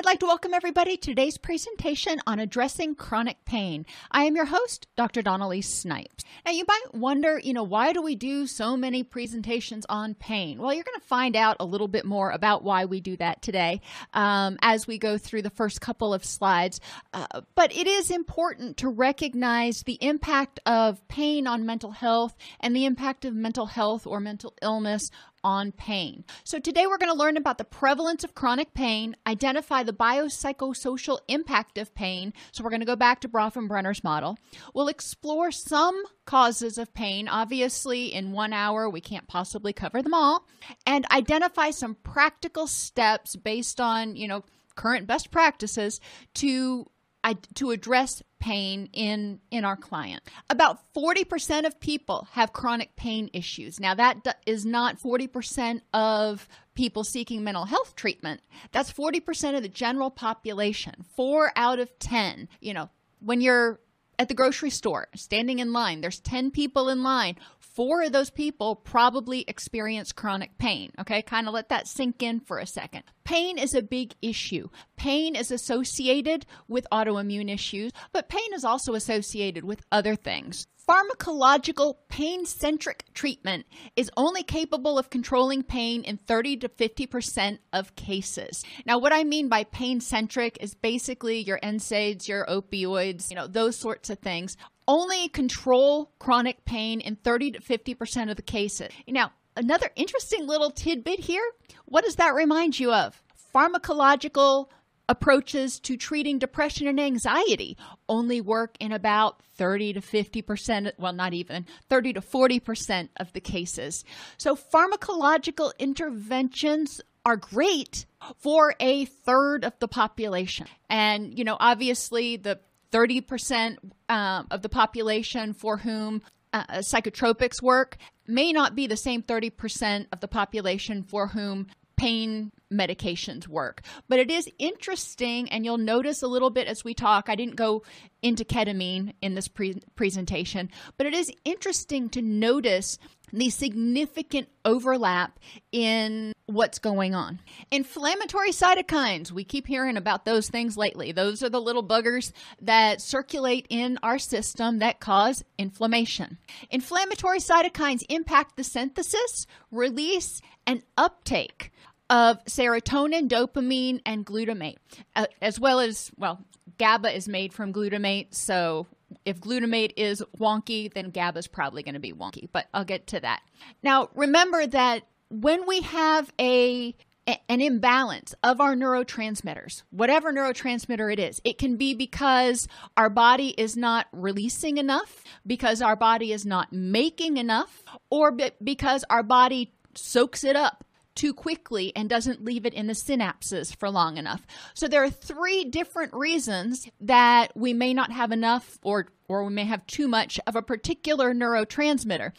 I'd like to welcome everybody to today's presentation on addressing chronic pain. I am your host, Dr. Dawn-Elise Snipes. Now, you might wonder, you know, why do we do so many presentations on pain? Well, you're going to find out a little bit more about why we do that today um, as we go through the first couple of slides. Uh, but it is important to recognize the impact of pain on mental health and the impact of mental health or mental illness on pain. So, today we're going to learn about the prevalence of chronic pain, identify the biopsychosocial impact of pain. So, we're going to go back to Bronfenbrenner's model. We'll explore some causes of pain. Obviously, in one hour, we can't possibly cover them all, and identify some practical steps based on, you know, current best practices to to address pain in in our client. About 40% of people have chronic pain issues. Now that is not 40% of people seeking mental health treatment. That's 40% of the general population. 4 out of 10. You know, when you're at the grocery store, standing in line, there's 10 people in line four of those people probably experience chronic pain. Okay, kind of let that sink in for a second. Pain is a big issue. Pain is associated with autoimmune issues, but pain is also associated with other things. Pharmacological pain centric treatment is only capable of controlling pain in 30 to 50% of cases. Now, what I mean by pain centric is basically your NSAIDs, your opioids, you know, those sorts of things only control chronic pain in 30 to 50% of the cases. Now, another interesting little tidbit here what does that remind you of? Pharmacological approaches to treating depression and anxiety only work in about 30 to 50%, well, not even 30 to 40% of the cases. So, pharmacological interventions are great for a third of the population. And, you know, obviously the 30% um, of the population for whom uh, psychotropics work may not be the same 30% of the population for whom pain medications work. But it is interesting, and you'll notice a little bit as we talk. I didn't go into ketamine in this pre- presentation, but it is interesting to notice the significant overlap in what's going on. Inflammatory cytokines, we keep hearing about those things lately. Those are the little buggers that circulate in our system that cause inflammation. Inflammatory cytokines impact the synthesis, release, and uptake of serotonin, dopamine, and glutamate, uh, as well as, well, GABA is made from glutamate. So if glutamate is wonky, then GABA is probably going to be wonky, but I'll get to that. Now, remember that when we have a an imbalance of our neurotransmitters, whatever neurotransmitter it is. It can be because our body is not releasing enough, because our body is not making enough, or because our body soaks it up too quickly and doesn't leave it in the synapses for long enough. So there are three different reasons that we may not have enough or or we may have too much of a particular neurotransmitter.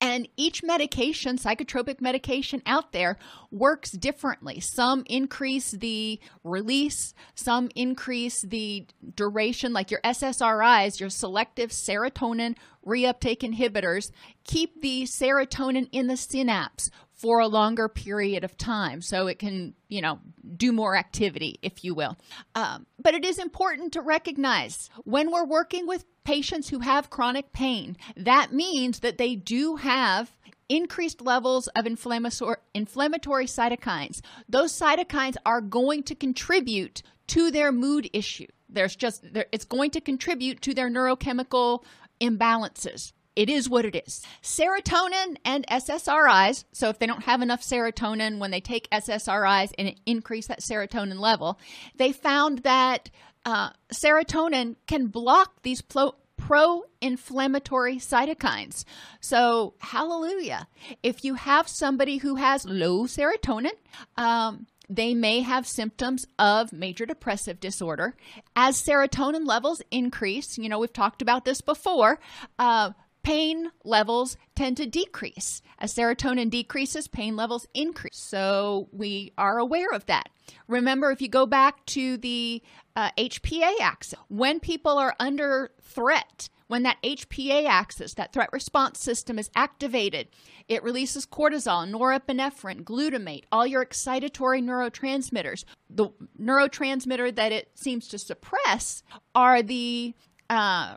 And each medication, psychotropic medication out there, works differently. Some increase the release, some increase the duration, like your SSRIs, your selective serotonin reuptake inhibitors, keep the serotonin in the synapse for a longer period of time so it can, you know, do more activity, if you will. Um, but it is important to recognize when we're working with patients who have chronic pain, that means that they do have increased levels of inflammatory, inflammatory cytokines. Those cytokines are going to contribute to their mood issue. There's just, it's going to contribute to their neurochemical imbalances it is what it is. Serotonin and SSRIs, so if they don't have enough serotonin when they take SSRIs and increase that serotonin level, they found that uh, serotonin can block these pro inflammatory cytokines. So, hallelujah. If you have somebody who has low serotonin, um, they may have symptoms of major depressive disorder. As serotonin levels increase, you know, we've talked about this before, uh, pain levels tend to decrease. As serotonin decreases, pain levels increase. So we are aware of that. Remember, if you go back to the uh, HPA axis, when people are under threat, when that HPA axis, that threat response system is activated, it releases cortisol, norepinephrine, glutamate, all your excitatory neurotransmitters. The neurotransmitter that it seems to suppress are the uh,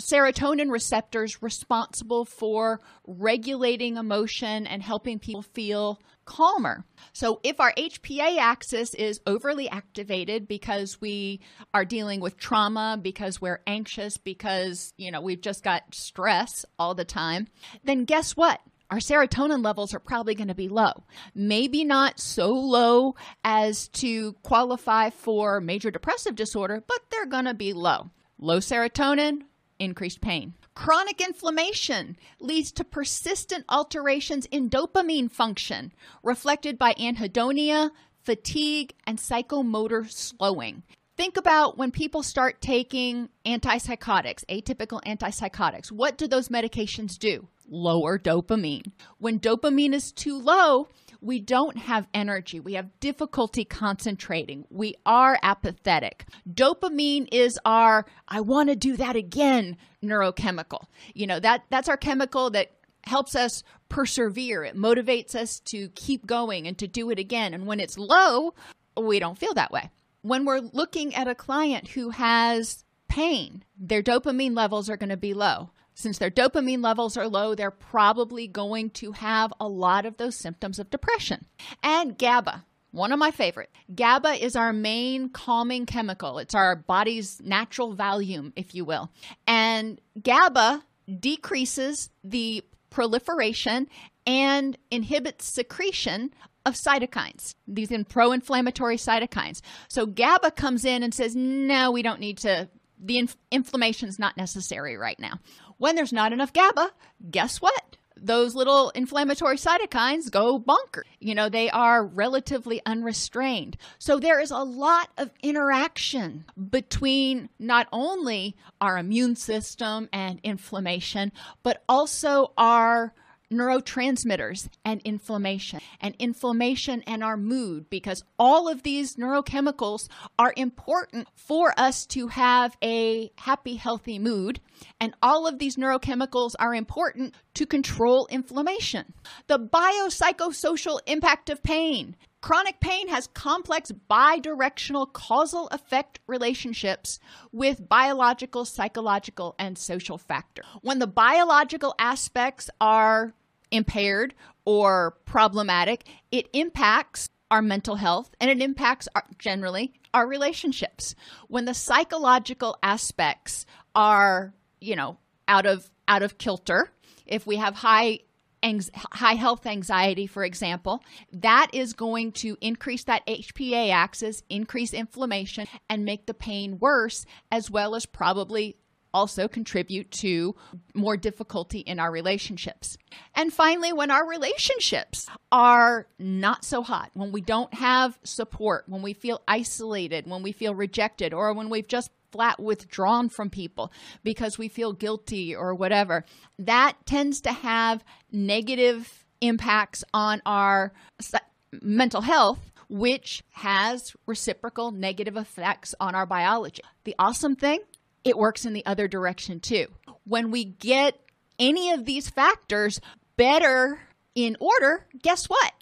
serotonin receptors responsible for regulating emotion and helping people feel calmer. So if our HPA axis is overly activated because we are dealing with trauma, because we're anxious, because, you know, we've just got stress all the time, then guess what? our serotonin levels are probably going to be low. Maybe not so low as to qualify for major depressive disorder, but they're going to be low. Low serotonin, increased pain. Chronic inflammation leads to persistent alterations in dopamine function, reflected by anhedonia, fatigue, and psychomotor slowing. Think about when people start taking antipsychotics, atypical antipsychotics. What do those medications do? Lower dopamine. When dopamine is too low, we don't have energy. We have difficulty concentrating. We are apathetic. Dopamine is our I want to do that again neurochemical. You know, that that's our chemical that helps us persevere. It motivates us to keep going and to do it again. And when it's low, we don't feel that way. When we're looking at a client who has pain, their dopamine levels are going to be low. Since their dopamine levels are low, they're probably going to have a lot of those symptoms of depression. And GABA, one of my favorite. GABA is our main calming chemical. It's our body's natural volume, if you will. And GABA decreases the proliferation and inhibits secretion of cytokines, these pro inflammatory cytokines. So GABA comes in and says, no, we don't need to, the inf- inflammation is not necessary right now. When there's not enough GABA, guess what? Those little inflammatory cytokines go bonker. You know, they are relatively unrestrained. So there is a lot of interaction between not only our immune system and inflammation, but also our neurotransmitters and inflammation, and inflammation and our mood, because all of these neurochemicals are important for us to have a happy, healthy mood. And all of these neurochemicals are important to control inflammation. The biopsychosocial impact of pain. Chronic pain has complex bidirectional causal effect relationships with biological, psychological, and social factors. When the biological aspects are impaired or problematic, it impacts our mental health and it impacts our, generally our relationships. When the psychological aspects are, you know, out of out of kilter, if we have high high health anxiety, for example, that is going to increase that HPA axis, increase inflammation, and make the pain worse, as well as probably also contribute to more difficulty in our relationships. And finally, when our relationships are not so hot, when we don't have support, when we feel isolated, when we feel rejected, or when we've just flat withdrawn from people because we feel guilty or whatever, that tends to have negative impacts on our mental health which has reciprocal negative effects on our biology. The awesome thing it works in the other direction too. When we get any of these factors better in order, guess what?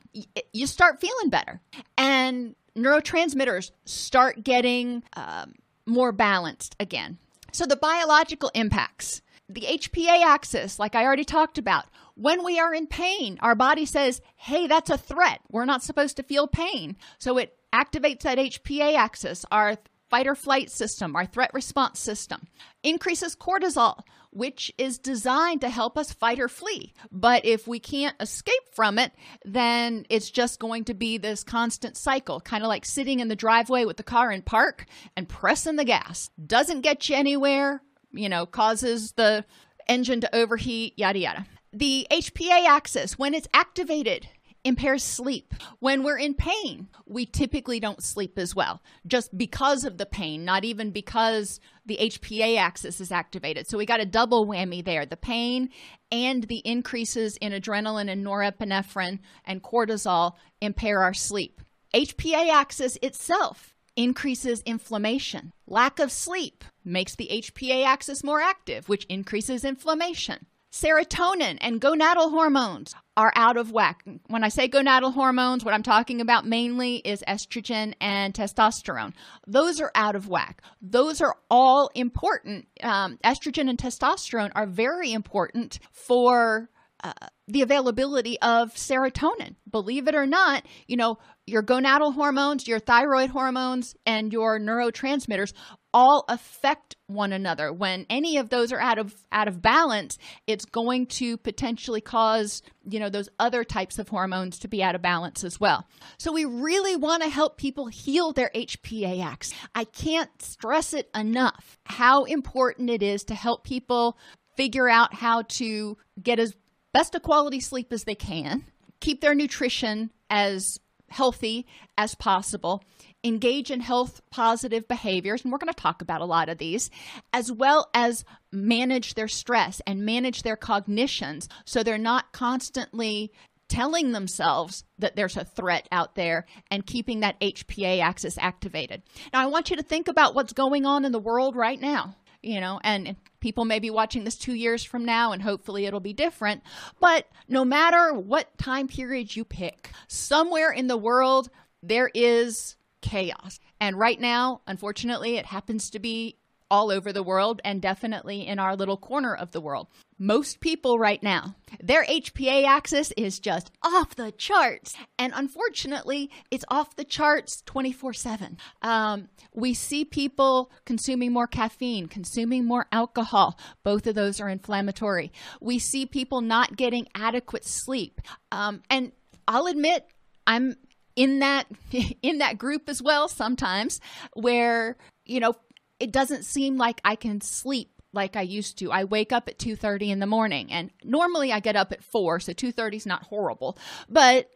You start feeling better. And neurotransmitters start getting um, more balanced again. So, the biological impacts the HPA axis, like I already talked about, when we are in pain, our body says, hey, that's a threat. We're not supposed to feel pain. So it activates that HPA axis, our fight or flight system, our threat response system, increases cortisol, which is designed to help us fight or flee. But if we can't escape from it, then it's just going to be this constant cycle, kind of like sitting in the driveway with the car in park and pressing the gas. Doesn't get you anywhere, you know, causes the engine to overheat, yada, yada. The HPA axis, when it's activated, impairs sleep. When we're in pain, we typically don't sleep as well, just because of the pain, not even because the HPA axis is activated. So we got a double whammy there the pain and the increases in adrenaline and norepinephrine and cortisol impair our sleep. HPA axis itself increases inflammation. Lack of sleep makes the HPA axis more active, which increases inflammation. Serotonin and gonadal hormones are out of whack. When I say gonadal hormones, what I'm talking about mainly is estrogen and testosterone. Those are out of whack. Those are all important. Um, estrogen and testosterone are very important for uh, the availability of serotonin. Believe it or not, you know, your gonadal hormones, your thyroid hormones, and your neurotransmitters all affect one another. When any of those are out of out of balance, it's going to potentially cause, you know, those other types of hormones to be out of balance as well. So we really want to help people heal their HPA axis. I can't stress it enough how important it is to help people figure out how to get as best a quality sleep as they can, keep their nutrition as healthy as possible, engage in health positive behaviors, and we're going to talk about a lot of these, as well as manage their stress and manage their cognitions so they're not constantly telling themselves that there's a threat out there and keeping that HPA axis activated. Now, I want you to think about what's going on in the world right now you know, and people may be watching this two years from now and hopefully it'll be different. But no matter what time period you pick, somewhere in the world there is chaos. And right now, unfortunately, it happens to be all over the world and definitely in our little corner of the world. Most people right now, their HPA axis is just off the charts. And unfortunately, it's off the charts 24 7. Um, we see people consuming more caffeine, consuming more alcohol. Both of those are inflammatory. We see people not getting adequate sleep. Um, and I'll admit, I'm in that in that group as well sometimes where you know it doesn't seem like I can sleep like I used to. I wake up at 2:30 in the morning and normally I get up at 4, so 2:30 is not horrible. But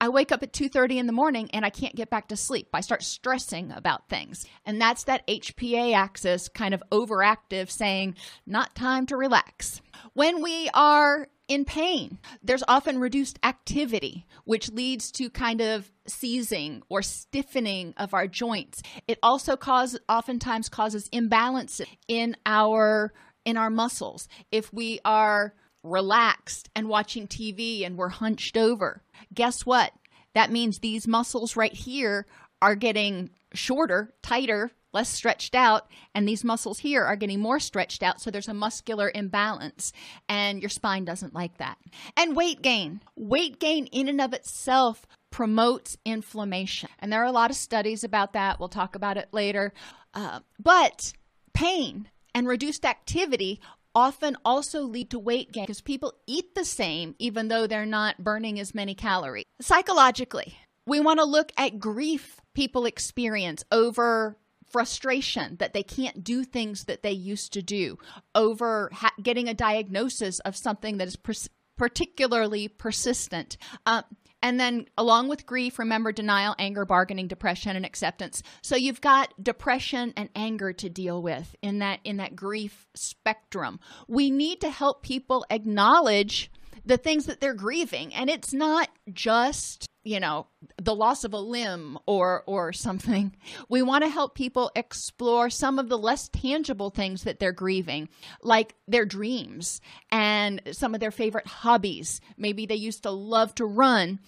I wake up at 2:30 in the morning and I can't get back to sleep. I start stressing about things. And that's that HPA axis kind of overactive saying not time to relax. When we are in pain, there's often reduced activity, which leads to kind of seizing or stiffening of our joints. It also causes oftentimes causes imbalances in our in our muscles. If we are relaxed and watching TV and we're hunched over, guess what? That means these muscles right here are getting shorter, tighter, less stretched out, and these muscles here are getting more stretched out. So there's a muscular imbalance, and your spine doesn't like that. And weight gain. Weight gain, in and of itself, promotes inflammation. And there are a lot of studies about that. We'll talk about it later. Uh, but pain and reduced activity often also lead to weight gain because people eat the same even though they're not burning as many calories. Psychologically, we want to look at grief people experience over frustration that they can't do things that they used to do, over ha- getting a diagnosis of something that is pers- particularly persistent. Uh, and then, along with grief, remember denial, anger, bargaining, depression, and acceptance. So you've got depression and anger to deal with in that in that grief spectrum. We need to help people acknowledge the things that they're grieving. And it's not just you know the loss of a limb or or something. We want to help people explore some of the less tangible things that they're grieving like their dreams and some of their favorite hobbies. Maybe they used to love to run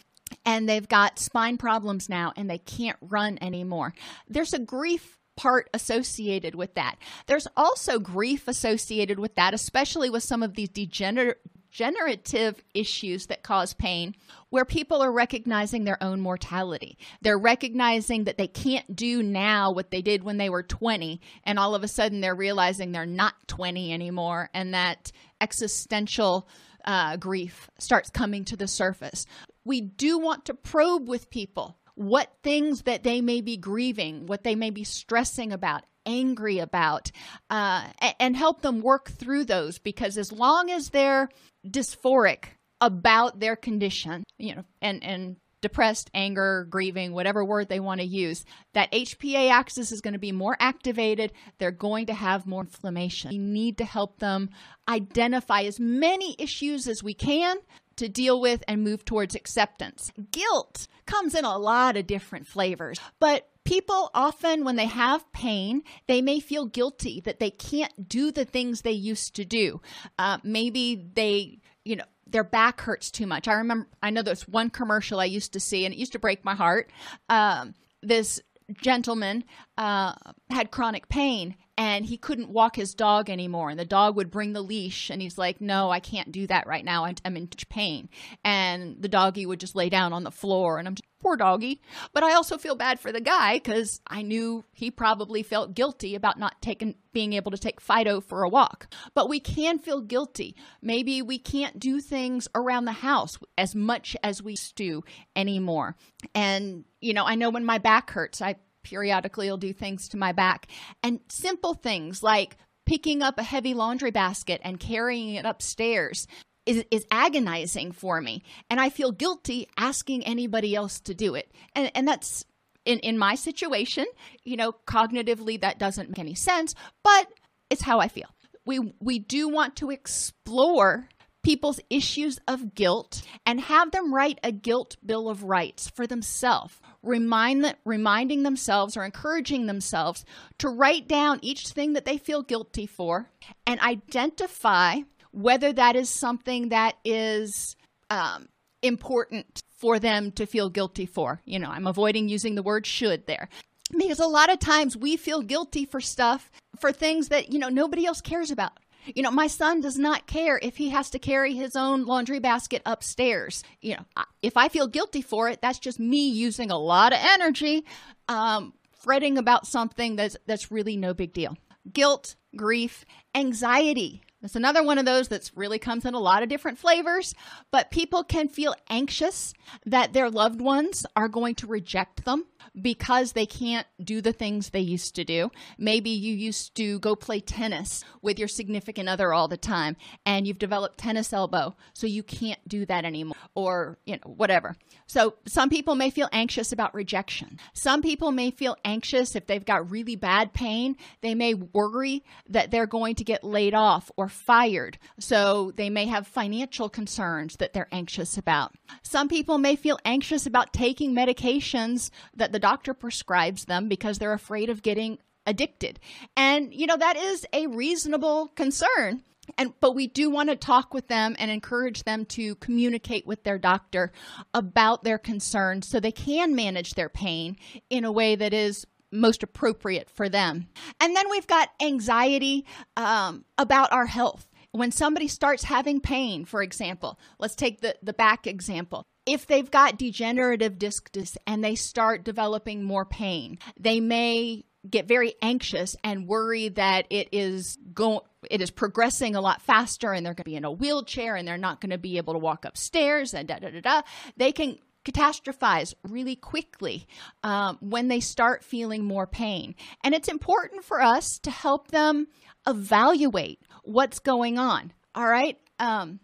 and they've got spine problems now and they can't run anymore. There's a grief part associated with that. There's also grief associated with that, especially with some of these degener- degenerative issues that cause pain where people are recognizing their own mortality. They're recognizing that they can't do now what they did when they were 20, and all of a sudden they're realizing they're not 20 anymore, and that existential uh, grief starts coming to the surface. We do want to probe with people what things that they may be grieving, what they may be stressing about, angry about, uh, and help them work through those because as long as they're dysphoric about their condition, you know, and, and depressed, anger, grieving, whatever word they want to use, that HPA axis is going to be more activated. They're going to have more inflammation. We need to help them identify as many issues as we can to deal with and move towards acceptance. Guilt comes in a lot of different flavors, but people often, when they have pain, they may feel guilty that they can't do the things they used to do. Uh, maybe they, you know, their back hurts too much. I remember, I know there's one commercial I used to see, and it used to break my heart. Um, this gentleman uh, had chronic pain and he couldn't walk his dog anymore. And the dog would bring the leash, and he's like, No, I can't do that right now. I'm in pain. And the doggy would just lay down on the floor, and I'm poor doggy. But I also feel bad for the guy because I knew he probably felt guilty about not taking, being able to take Fido for a walk. But we can feel guilty. Maybe we can't do things around the house as much as we do anymore. And, you know, I know when my back hurts, I periodically will do things to my back. And simple things like picking up a heavy laundry basket and carrying it upstairs is, is agonizing for me. And I feel guilty asking anybody else to do it. And, and that's in, in my situation, you know, cognitively that doesn't make any sense, but it's how I feel. We, we do want to explore people's issues of guilt and have them write a guilt bill of rights for themselves remind that reminding themselves or encouraging themselves to write down each thing that they feel guilty for and identify whether that is something that is um, important for them to feel guilty for. You know, I'm avoiding using the word should there. Because a lot of times we feel guilty for stuff, for things that, you know, nobody else cares about. You know, my son does not care if he has to carry his own laundry basket upstairs. You know, if I feel guilty for it, that's just me using a lot of energy, um, fretting about something that's that's really no big deal. Guilt, grief, anxiety. That's another one of those that's really comes in a lot of different flavors, but people can feel anxious that their loved ones are going to reject them because they can't do the things they used to do. Maybe you used to go play tennis with your significant other all the time and you've developed tennis elbow, so you can't do that anymore or, you know, whatever. So some people may feel anxious about rejection. Some people may feel anxious if they've got really bad pain. They may worry that they're going to get laid off or fired. So they may have financial concerns that they're anxious about. Some people may feel anxious about taking medications that the doctor prescribes them because they're afraid of getting addicted. And, you know, that is a reasonable concern. And but we do want to talk with them and encourage them to communicate with their doctor about their concerns so they can manage their pain in a way that is most appropriate for them. And then we've got anxiety um, about our health. When somebody starts having pain, for example, let's take the, the back example. If they've got degenerative disc and they start developing more pain, they may get very anxious and worry that it is going it is progressing a lot faster and they're going to be in a wheelchair and they're not going to be able to walk upstairs and da da da da. They can catastrophize really quickly um, when they start feeling more pain. And it's important for us to help them evaluate what's going on all right? Um,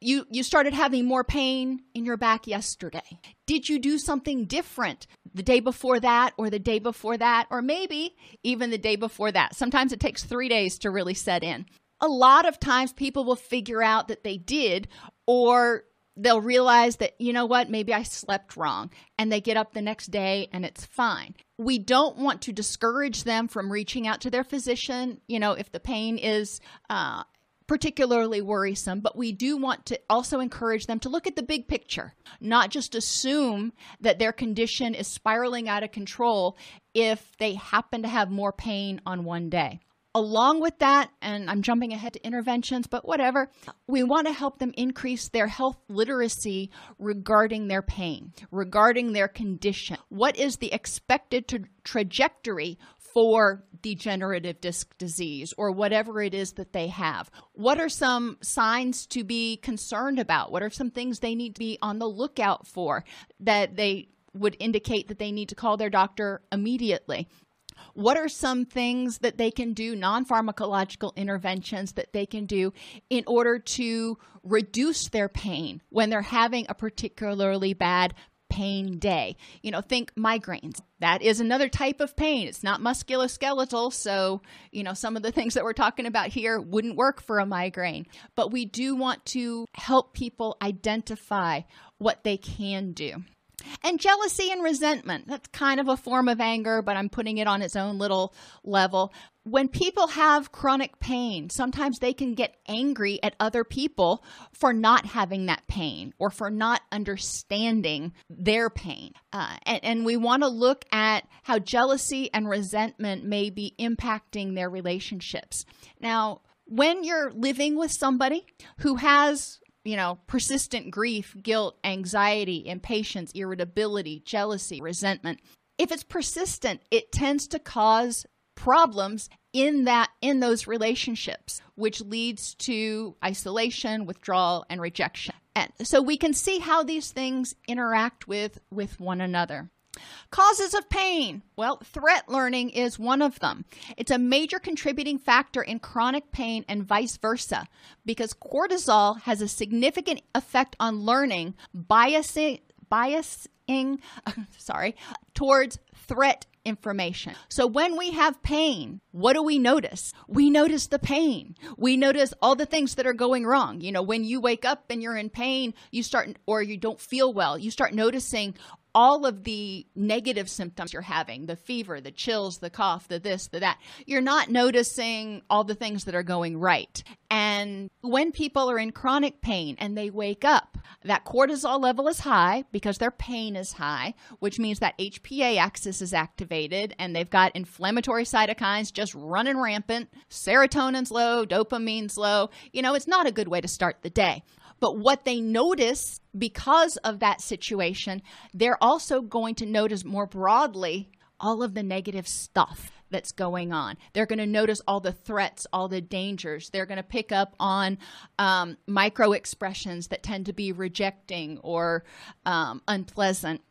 you you started having more pain in your back yesterday did you do something different the day before that or the day before that or maybe even the day before that sometimes it takes 3 days to really set in a lot of times people will figure out that they did or they'll realize that, you know what, maybe I slept wrong. And they get up the next day and it's fine. We don't want to discourage them from reaching out to their physician, you know, if the pain is, uh, particularly worrisome, but we do want to also encourage them to look at the big picture, not just assume that their condition is spiraling out of control if they happen to have more pain on one day. Along with that, and I'm jumping ahead to interventions, but whatever, we want to help them increase their health literacy regarding their pain, regarding their condition. What is the expected tra- trajectory for degenerative disc disease or whatever it is that they have? What are some signs to be concerned about? What are some things they need to be on the lookout for that they would indicate that they need to call their doctor immediately? What are some things that they can do, non pharmacological interventions that they can do in order to reduce their pain when they're having a particularly bad pain day. You know, think migraines. That is another type of pain. It's not musculoskeletal, so, you know, some of the things that we're talking about here wouldn't work for a migraine. But we do want to help people identify what they can do. And jealousy and resentment, that's kind of a form of anger, but I'm putting it on its own little level. When people have chronic pain, sometimes they can get angry at other people for not having that pain or for not understanding their pain. Uh, and, and we want to look at how jealousy and resentment may be impacting their relationships. Now, when you're living with somebody who has you know, persistent grief, guilt, anxiety, impatience, irritability, jealousy, resentment. If it's persistent, it tends to cause problems in that in those relationships which leads to isolation withdrawal and rejection and so we can see how these things interact with with one another Causes of pain. Well, threat learning is one of them. It's a major contributing factor in chronic pain and vice versa because cortisol has a significant effect on learning, biasing, biasing, sorry, towards threat information. So when we have pain, what do we notice? We notice the pain. We notice all the things that are going wrong. You know, when you wake up and you're in pain, you start or you don't feel well, you start noticing all of the negative symptoms you're having the fever, the chills, the cough, the this, the that. You're not noticing all the things that are going right. And when people are in chronic pain and they wake up, that cortisol level is high because their pain is high, which means that HPA axis is activated and they've got inflammatory cytokines just running rampant. Serotonin's low, dopamine's low. You know, it's not a good way to start the day. But what they notice because of that situation, they're also going to notice more broadly all of the negative stuff that's going on. They're going to notice all the threats, all the dangers. They're going to pick up on um, micro expressions that tend to be rejecting or um, unpleasant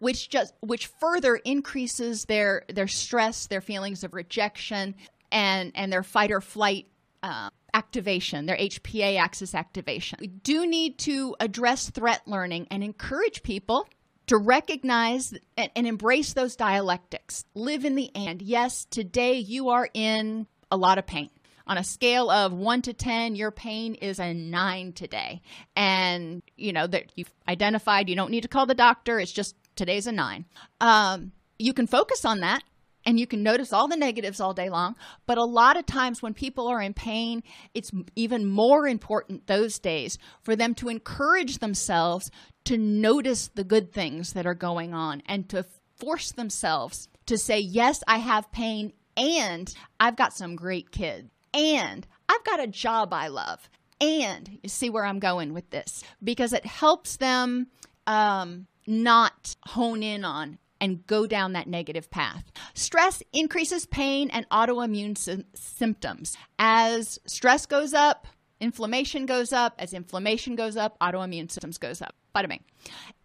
which just which further increases their their stress, their feelings of rejection, and and their fight or flight uh, activation, their HPA axis activation. We do need to address threat learning and encourage people to recognize and, and, embrace those dialectics. Live in the and. Yes, today you are in a lot of pain. On a scale of 1 to 10, your pain is a 9 today. And, you know, that you've identified you don't need to call the doctor. It's just today's a 9. Um, you can focus on that and you can notice all the negatives all day long. But a lot of times when people are in pain, it's even more important those days for them to encourage themselves to notice the good things that are going on and to force themselves to say, Yes, I have pain, and I've got some great kids, and I've got a job I love. And you see where I'm going with this because it helps them um, not hone in on and go down that negative path. Stress increases pain and autoimmune sy- symptoms. As stress goes up, inflammation goes up. As inflammation goes up, autoimmune symptoms goes up. Bing.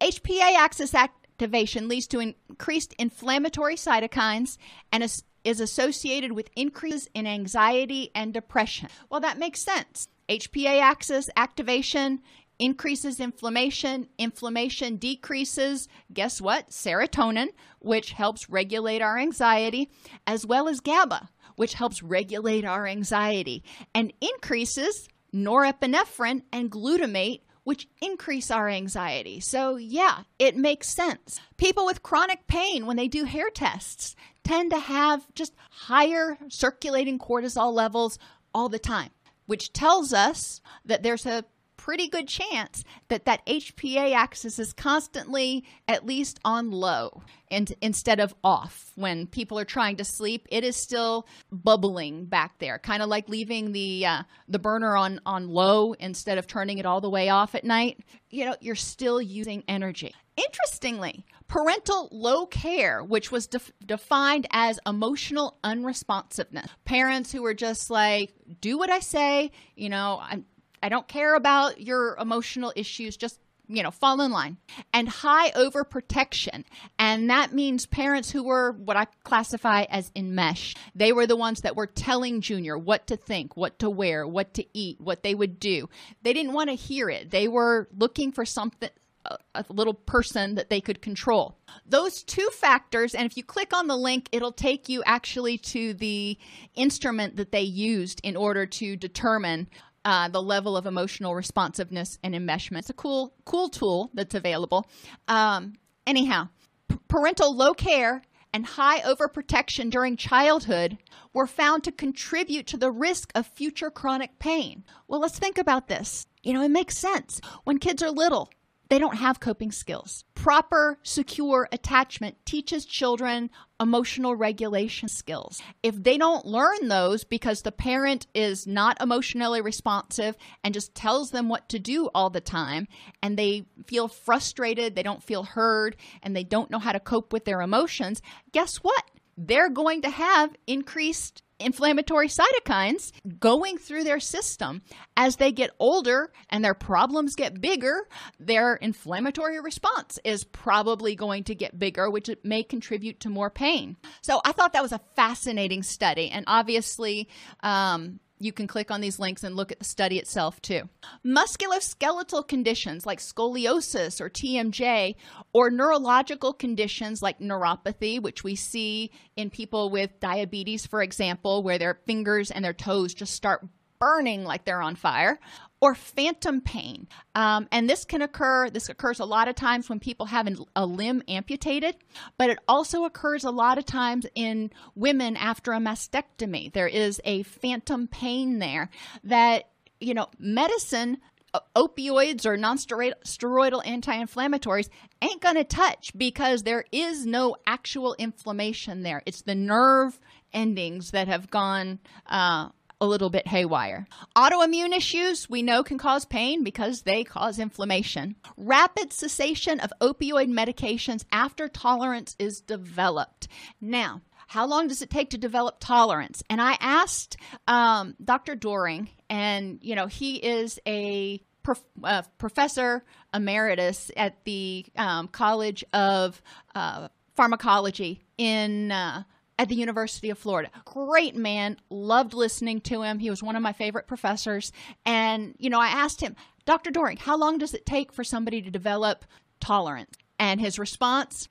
HPA axis activation leads to increased inflammatory cytokines and is associated with increases in anxiety and depression. Well, that makes sense. HPA axis activation increases inflammation. Inflammation decreases, guess what? Serotonin, which helps regulate our anxiety, as well as GABA, which helps regulate our anxiety, and increases norepinephrine and glutamate, which increase our anxiety. So, yeah, it makes sense. People with chronic pain, when they do hair tests, tend to have just higher circulating cortisol levels all the time, which tells us that there's a pretty good chance that that HPA axis is constantly at least on low and instead of off. When people are trying to sleep it is still bubbling back there kind of like leaving the uh, the burner on on low instead of turning it all the way off at night. You know you're still using energy. Interestingly parental low care which was def- defined as emotional unresponsiveness. Parents who were just like do what i say you know i'm I don't care about your emotional issues. Just you know, fall in line and high overprotection. And that means parents who were what I classify as enmeshed. They were the ones that were telling Junior what to think, what to wear, what to eat, what they would do. They didn't want to hear it. They were looking for something, a little person that they could control. Those two factors, and if you click on the link, it'll take you actually to the instrument that they used in order to determine uh, the level of emotional responsiveness and enmeshment. It's a cool, cool tool that's available. Um, anyhow, p- parental low care and high overprotection during childhood were found to contribute to the risk of future chronic pain. Well, let's think about this. You know, it makes sense. When kids are little, they don't have coping skills. Proper, secure attachment teaches children emotional regulation skills. If they don't learn those because the parent is not emotionally responsive and just tells them what to do all the time, and they feel frustrated, they don't feel heard, and they don't know how to cope with their emotions, guess what? They're going to have increased inflammatory cytokines going through their system. As they get older and their problems get bigger, their inflammatory response is probably going to get bigger, which may contribute to more pain. So I thought that was a fascinating study. And obviously, um, you can click on these links and look at the study itself too. Musculoskeletal conditions like scoliosis or TMJ, or neurological conditions like neuropathy, which we see in people with diabetes, for example, where their fingers and their toes just start burning like they're on fire, or phantom pain. Um, and this can occur, this occurs a lot of times when people have a limb amputated, but it also occurs a lot of times in women after a mastectomy. There is a phantom pain there that, you know, medicine opioids or non-steroidal anti-inflammatories ain't going to touch because there is no actual inflammation there. It's the nerve endings that have gone uh, a little bit haywire. Autoimmune issues we know can cause pain because they cause inflammation. Rapid cessation of opioid medications after tolerance is developed. Now, how long does it take to develop tolerance? And I asked um, Dr. Doring, and you know, he is a prof- uh, professor emeritus at the um, College of uh, Pharmacology in uh, at the University of Florida. Great man, loved listening to him. He was one of my favorite professors. And, you know, I asked him, Dr. Doring, how long does it take for somebody to develop tolerance? And his response,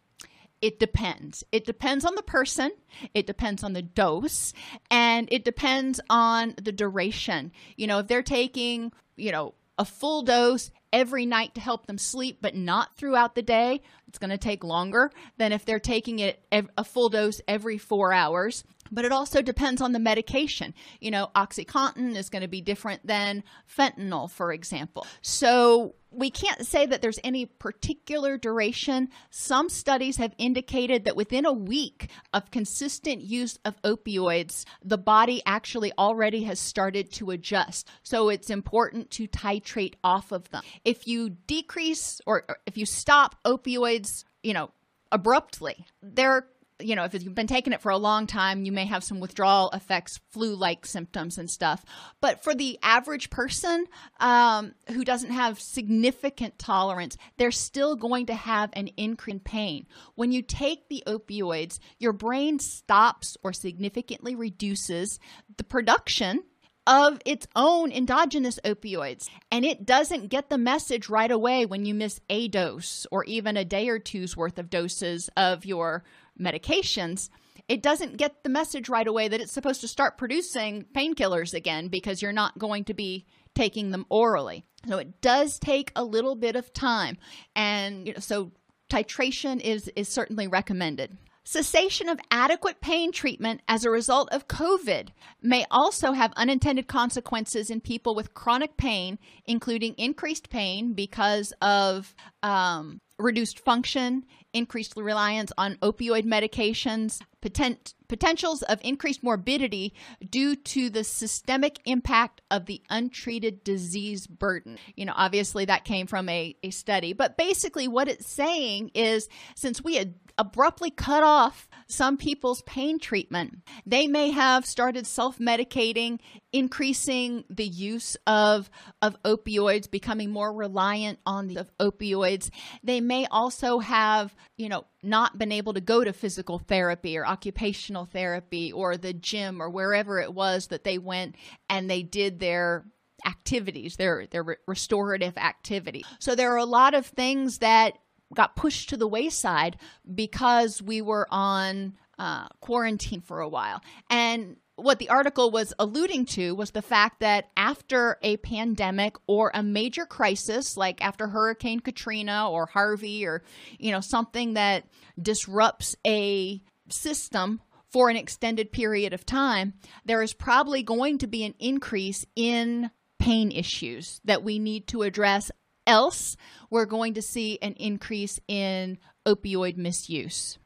it depends. It depends on the person, it depends on the dose, and it depends on the duration. You know, if they're taking, you know, a full dose every night to help them sleep, but not throughout the day, it's going to take longer than if they're taking it a full dose every four hours. But it also depends on the medication. You know, Oxycontin is going to be different than fentanyl, for example. So we can't say that there's any particular duration. Some studies have indicated that within a week of consistent use of opioids, the body actually already has started to adjust. So it's important to titrate off of them. If you decrease or if you stop opioids, you know, abruptly, there you know, if you've been taking it for a long time, you may have some withdrawal effects, flu like symptoms and stuff. But for the average person um, who doesn't have significant tolerance, they're still going to have an increase in pain. When you take the opioids, your brain stops or significantly reduces the production of its own endogenous opioids. And it doesn't get the message right away when you miss a dose or even a day or two's worth of doses of your medications, it doesn't get the message right away that it's supposed to start producing painkillers again because you're not going to be taking them orally. So it does take a little bit of time. And you know, so titration is is certainly recommended. Cessation of adequate pain treatment as a result of COVID may also have unintended consequences in people with chronic pain, including increased pain because of um, reduced function, increased reliance on opioid medications, potent, potentials of increased morbidity due to the systemic impact of the untreated disease burden. You know, obviously that came from a, a study, but basically what it's saying is since we had abruptly cut off some people's pain treatment. They may have started self medicating, increasing the use of, of opioids, becoming more reliant on the opioids. They may also have, you know, not been able to go to physical therapy or occupational therapy or the gym or wherever it was that they went and they did their activities, their their restorative activity. So there are a lot of things that got pushed to the wayside because we were on uh, quarantine for a while. And what the article was alluding to was the fact that after a pandemic or a major crisis, like after Hurricane Katrina or Harvey, or you know something that disrupts a system for an extended period of time, there is probably going to be an increase in pain issues that we need to address else, we're going to see an increase in opioid misuse.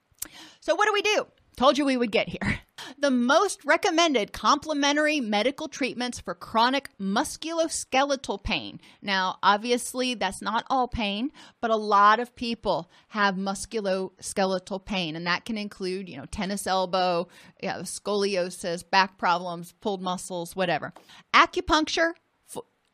So, what do we do? Told you we would get here. The most recommended complementary medical treatments for chronic musculoskeletal pain. Now, obviously, that's not all pain, but a lot of people have musculoskeletal pain, and that can include, you know, tennis elbow, yeah, scoliosis, back problems, pulled muscles, whatever. Acupuncture,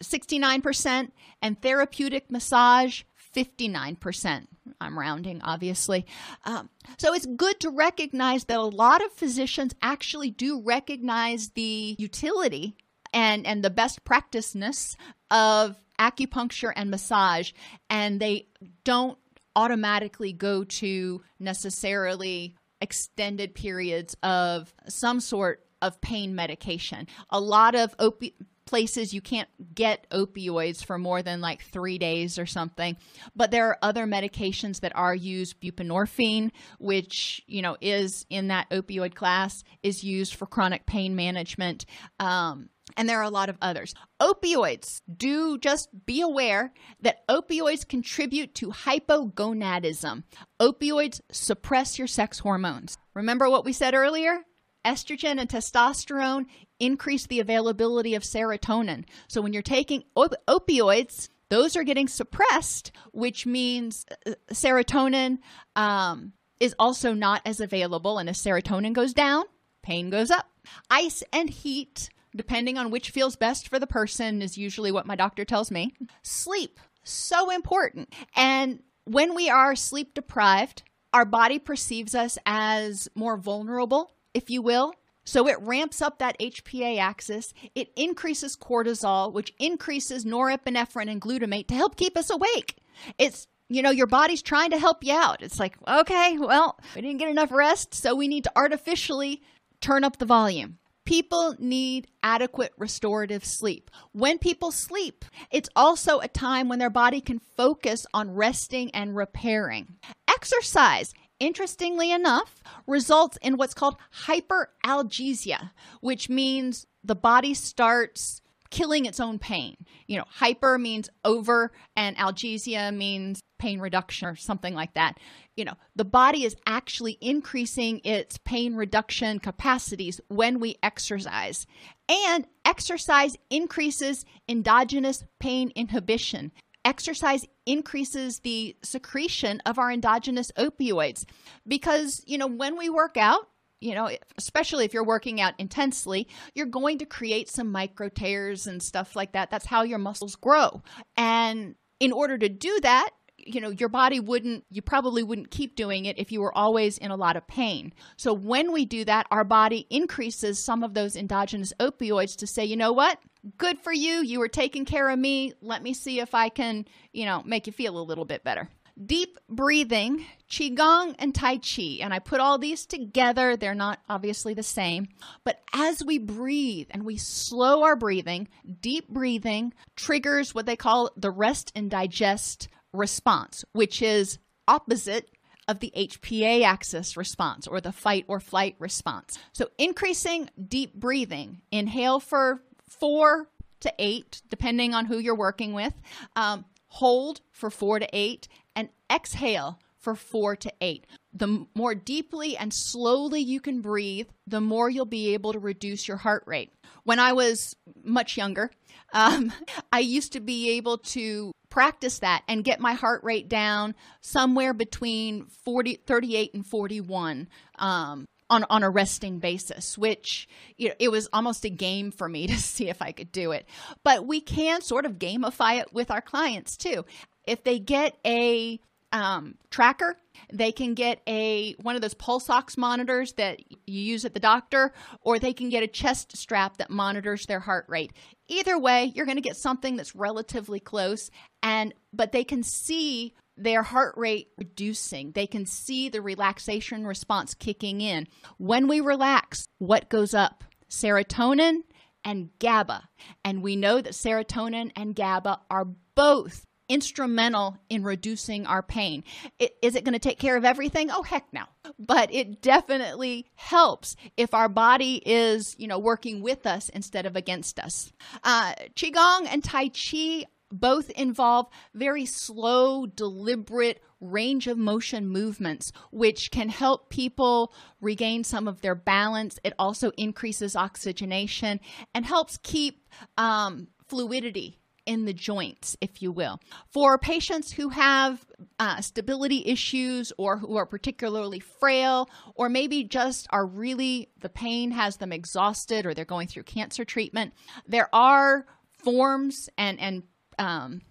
69%, and therapeutic massage, 59%. I'm rounding, obviously. Um, so it's good to recognize that a lot of physicians actually do recognize the utility and, and the best practiceness of acupuncture and massage, and they don't automatically go to necessarily extended periods of some sort of pain medication. A lot of opi- places you can't get opioids for more than like three days or something. But there are other medications that are used. Buprenorphine, which you know is in that opioid class, is used for chronic pain management. Um, and there are a lot of others. Opioids, do just be aware that opioids contribute to hypogonadism. Opioids suppress your sex hormones. Remember what we said earlier? estrogen and testosterone increase the availability of serotonin. So when you're taking op- opioids, those are getting suppressed, which means uh, serotonin um, is also not as available. And as serotonin goes down, pain goes up. Ice and heat, depending on which feels best for the person, is usually what my doctor tells me. Sleep, so important. And when we are sleep deprived, our body perceives us as more vulnerable if you will. So it ramps up that HPA axis. It increases cortisol, which increases norepinephrine and glutamate to help keep us awake. It's you know, your body's trying to help you out. It's like, okay, well, we didn't get enough rest, so we need to artificially turn up the volume. People need adequate restorative sleep. When people sleep, it's also a time when their body can focus on resting and repairing. Exercise interestingly enough, results in what's called hyperalgesia, which means the body starts killing its own pain. You know, hyper means over, and algesia means pain reduction or something like that. You know, the body is actually increasing its pain reduction capacities when we exercise. And exercise increases endogenous pain inhibition exercise increases the secretion of our endogenous opioids because, you know, when we work out, you know, especially if you're working out intensely, you're going to create some micro tears and stuff like that. That's how your muscles grow. And in order to do that, you know, your body wouldn't, you probably wouldn't keep doing it if you were always in a lot of pain. So when we do that, our body increases some of those endogenous opioids to say, you know what? good for you. You were taking care of me. Let me see if I can, you know, make you feel a little bit better. deep breathing, Qigong, and Tai Chi. And I put all these together. They're not obviously the same. But as we breathe and we slow our breathing, deep breathing triggers what they call the rest and digest response, which is opposite of the HPA axis response or the fight or flight response. So increasing deep breathing, inhale for four to eight, depending on who you're working with. Um, hold for four to eight, and exhale for four to eight. The more deeply and slowly you can breathe, the more you'll be able to reduce your heart rate. When I was much younger, um, I used to be able to practice that and get my heart rate down somewhere between 40, 38 and 41 um, on, on a resting basis, which you know, it was almost a game for me to see if I could do it. But we can sort of gamify it with our clients too. If they get a um, tracker, they can get a one of those pulse ox monitors that you use at the doctor, or they can get a chest strap that monitors their heart rate. Either way, you're going to get something that's relatively close, and but they can see their heart rate reducing. They can see the relaxation response kicking in. When we relax, what goes up? Serotonin and GABA. And we know that serotonin and GABA are both instrumental in reducing our pain. It, is it going to take care of everything? Oh, heck no. But it definitely helps if our body is, you know, working with us instead of against us. Uh, Qigong and Tai Chi both involve very slow, deliberate range of motion movements, which can help people regain some of their balance. It also increases oxygenation and helps keep um, fluidity in the joints, if you will. For patients who have uh, stability issues or who are particularly frail, or maybe just are really, the pain has them exhausted or they're going through cancer treatment, there are forms and, and um,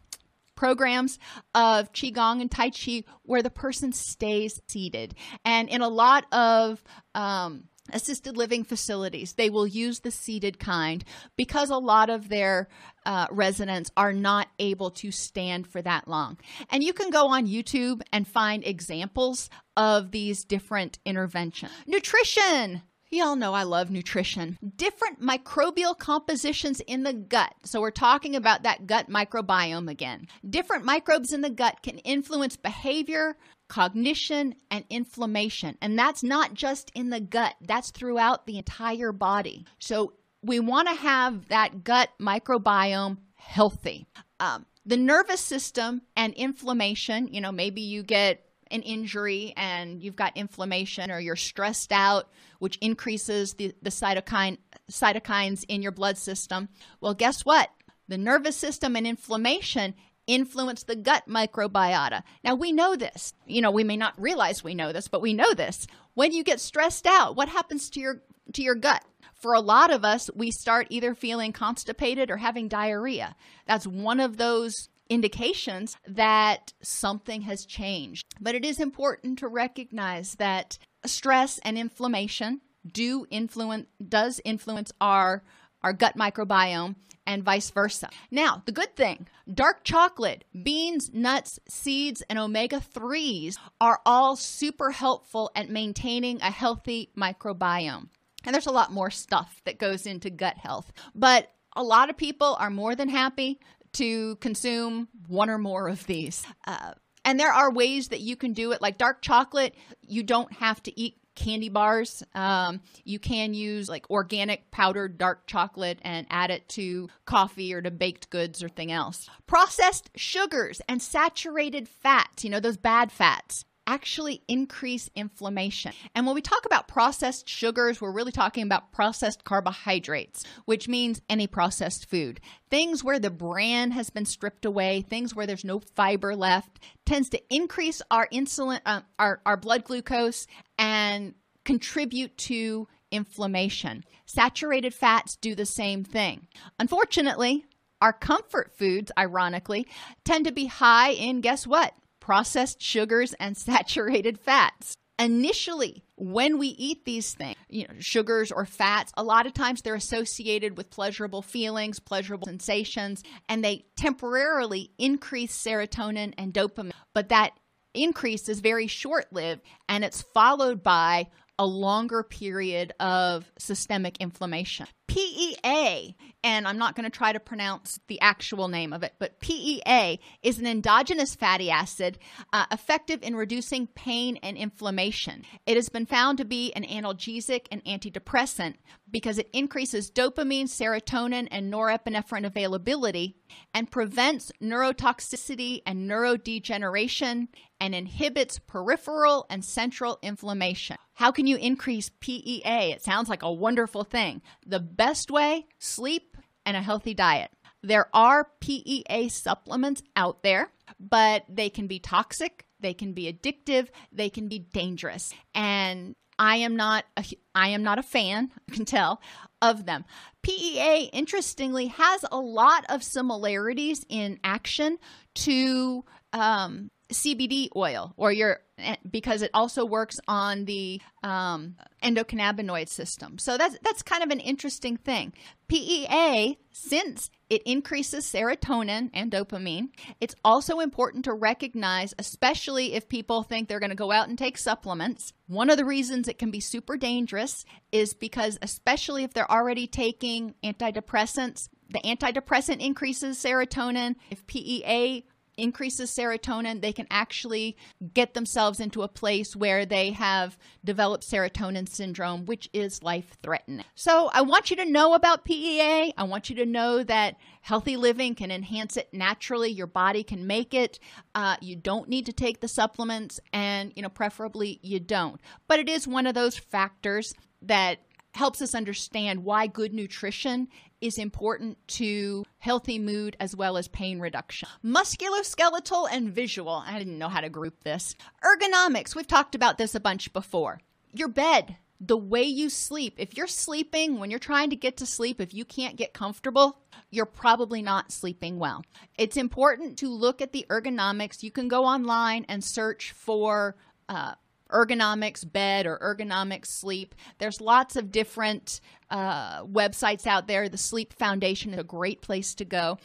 programs of qigong and tai chi where the person stays seated and in a lot of um, assisted living facilities they will use the seated kind because a lot of their uh, residents are not able to stand for that long and you can go on youtube and find examples of these different interventions nutrition Y'all know I love nutrition. Different microbial compositions in the gut. So, we're talking about that gut microbiome again. Different microbes in the gut can influence behavior, cognition, and inflammation. And that's not just in the gut, that's throughout the entire body. So, we want to have that gut microbiome healthy. Um, the nervous system and inflammation, you know, maybe you get an injury and you've got inflammation or you're stressed out, which increases the, the cytokine cytokines in your blood system. Well, guess what? The nervous system and inflammation influence the gut microbiota. Now we know this. You know, we may not realize we know this, but we know this. When you get stressed out, what happens to your to your gut? For a lot of us, we start either feeling constipated or having diarrhea. That's one of those indications that something has changed. But it is important to recognize that stress and inflammation do influence does influence our our gut microbiome and vice versa. Now, the good thing dark chocolate, beans, nuts, seeds, and omega 3s are all super helpful at maintaining a healthy microbiome. And there's a lot more stuff that goes into gut health, but a lot of people are more than happy to consume one or more of these. Uh, and there are ways that you can do it, like dark chocolate, you don't have to eat candy bars. Um, you can use like organic powdered dark chocolate and add it to coffee or to baked goods or thing else. Processed sugars and saturated fats, you know, those bad fats actually increase inflammation. And when we talk about processed sugars, we're really talking about processed carbohydrates, which means any processed food. Things where the bran has been stripped away, things where there's no fiber left, tends to increase our insulin, uh, our, our blood glucose, and contribute to inflammation. Saturated fats do the same thing. Unfortunately, our comfort foods, ironically, tend to be high in guess what? Processed sugars and saturated fats. Initially, when we eat these things, you know, sugars or fats, a lot of times they're associated with pleasurable feelings, pleasurable sensations, and they temporarily increase serotonin and dopamine. But that increase is very short lived and it's followed by a longer period of systemic inflammation. PEA, and I'm not going to try to pronounce the actual name of it, but PEA is an endogenous fatty acid uh, effective in reducing pain and inflammation. It has been found to be an analgesic and antidepressant because it increases dopamine, serotonin, and norepinephrine availability and prevents neurotoxicity and neurodegeneration and inhibits peripheral and central inflammation. How can you increase PEA? It sounds like a wonderful thing. The best way sleep and a healthy diet. There are PEA supplements out there, but they can be toxic, they can be addictive, they can be dangerous. And I am not a, I am not a fan, I can tell, of them. PEA interestingly has a lot of similarities in action to um, CBD oil or your eh, because it also works on the um, endocannabinoid system. So that's that's kind of an interesting thing. PEA, since it increases serotonin and dopamine, it's also important to recognize, especially if people think they're going to go out and take supplements. One of the reasons it can be super dangerous is because, especially if they're already taking antidepressants, the antidepressant increases serotonin. If PEA increases serotonin, they can actually get themselves into a place where they have developed serotonin syndrome, which is life threatening. So I want you to know about PEA. I want you to know that healthy living can enhance it naturally. Your body can make it. Uh, you don't need to take the supplements, and you know, preferably you don't. But it is one of those factors that helps us understand why good nutrition is important to healthy mood as well as pain reduction. Musculoskeletal and visual. I didn't know how to group this. Ergonomics. We've talked about this a bunch before. Your bed, the way you sleep. If you're sleeping, when you're trying to get to sleep, if you can't get comfortable, you're probably not sleeping well. It's important to look at the ergonomics. You can go online and search for uh, ergonomics bed or ergonomics sleep. There's lots of different uh, websites out there. The Sleep Foundation is a great place to go.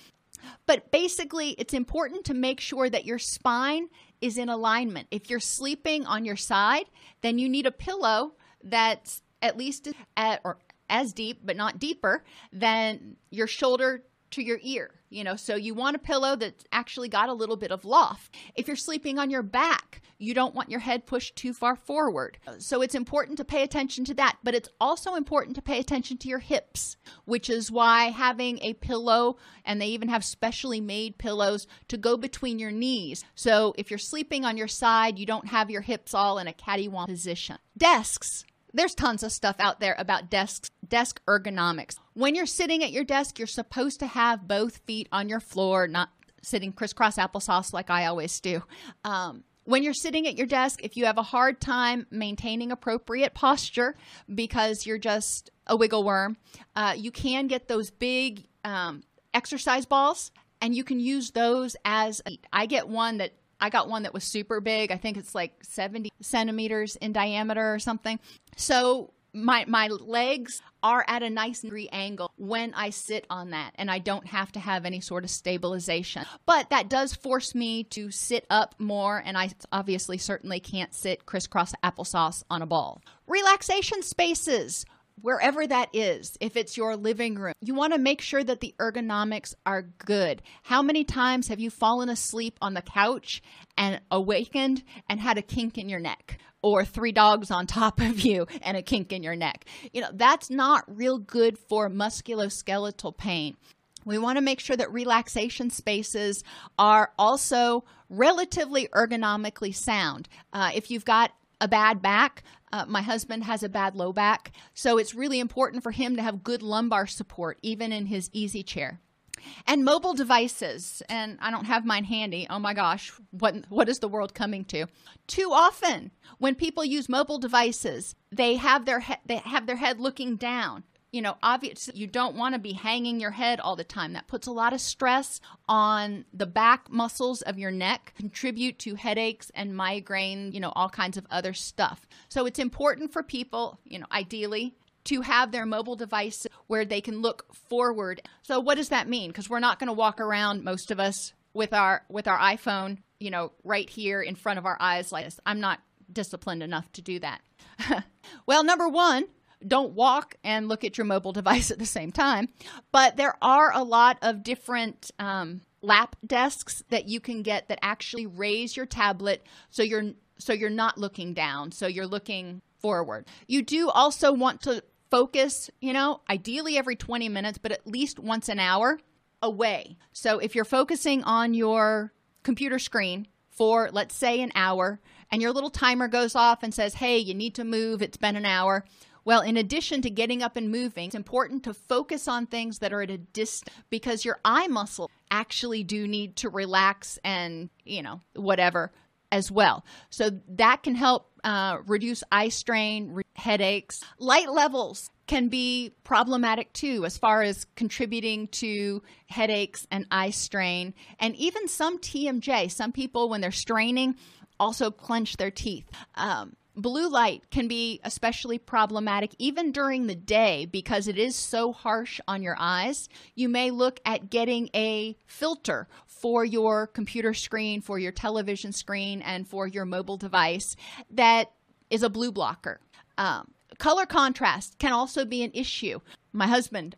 But basically, it's important to make sure that your spine is in alignment. If you're sleeping on your side, then you need a pillow that's at least at or as deep, but not deeper than your shoulder to your ear, you know, so you want a pillow that's actually got a little bit of loft. If you're sleeping on your back, you don't want your head pushed too far forward. So it's important to pay attention to that, but it's also important to pay attention to your hips, which is why having a pillow, and they even have specially made pillows to go between your knees. So if you're sleeping on your side, you don't have your hips all in a cattywampus position. Desks there's tons of stuff out there about desk desk ergonomics. When you're sitting at your desk, you're supposed to have both feet on your floor, not sitting crisscross applesauce like I always do. Um, when you're sitting at your desk, if you have a hard time maintaining appropriate posture because you're just a wiggle worm, uh, you can get those big um, exercise balls and you can use those as I get one that I got one that was super big. I think it's like 70 centimeters in diameter or something. So my my legs are at a nice degree angle when I sit on that and I don't have to have any sort of stabilization. But that does force me to sit up more and I obviously certainly can't sit crisscross applesauce on a ball. Relaxation spaces wherever that is, if it's your living room, you want to make sure that the ergonomics are good. How many times have you fallen asleep on the couch and awakened and had a kink in your neck? Or three dogs on top of you and a kink in your neck. You know, that's not real good for musculoskeletal pain. We want to make sure that relaxation spaces are also relatively ergonomically sound. Uh, if you've got a bad back, uh, my husband has a bad low back, so it's really important for him to have good lumbar support, even in his easy chair. And mobile devices, and I don't have mine handy. Oh my gosh, what what is the world coming to? Too often, when people use mobile devices, they have their he- they have their head looking down you know, obviously you don't want to be hanging your head all the time. That puts a lot of stress on the back muscles of your neck, contribute to headaches and migraine, you know, all kinds of other stuff. So it's important for people, you know, ideally to have their mobile device where they can look forward. So what does that mean? Because we're not going to walk around most of us with our with our iPhone you know, right here in front of our eyes like this. I'm not disciplined enough to do that. well, number one, don't walk and look at your mobile device at the same time. But there are a lot of different um, lap desks that you can get that actually raise your tablet so you're so you're not looking down, so you're looking forward. You do also want to focus, you know, ideally every 20 minutes, but at least once an hour away. So if you're focusing on your computer screen for let's say an hour and your little timer goes off and says, "Hey, you need to move. It's been an hour." Well, in addition to getting up and moving, it's important to focus on things that are at a distance because your eye muscle actually do need to relax and, you know, whatever as well. So that can help uh, reduce eye strain, re- headaches. Light levels can be problematic too, as far as contributing to headaches and eye strain. And even some TMJ, some people, when they're straining, also clench their teeth. Um, Blue light can be especially problematic even during the day because it is so harsh on your eyes. You may look at getting a filter for your computer screen, for your television screen, and for your mobile device that is a blue blocker. Um, color contrast can also be an issue. My husband,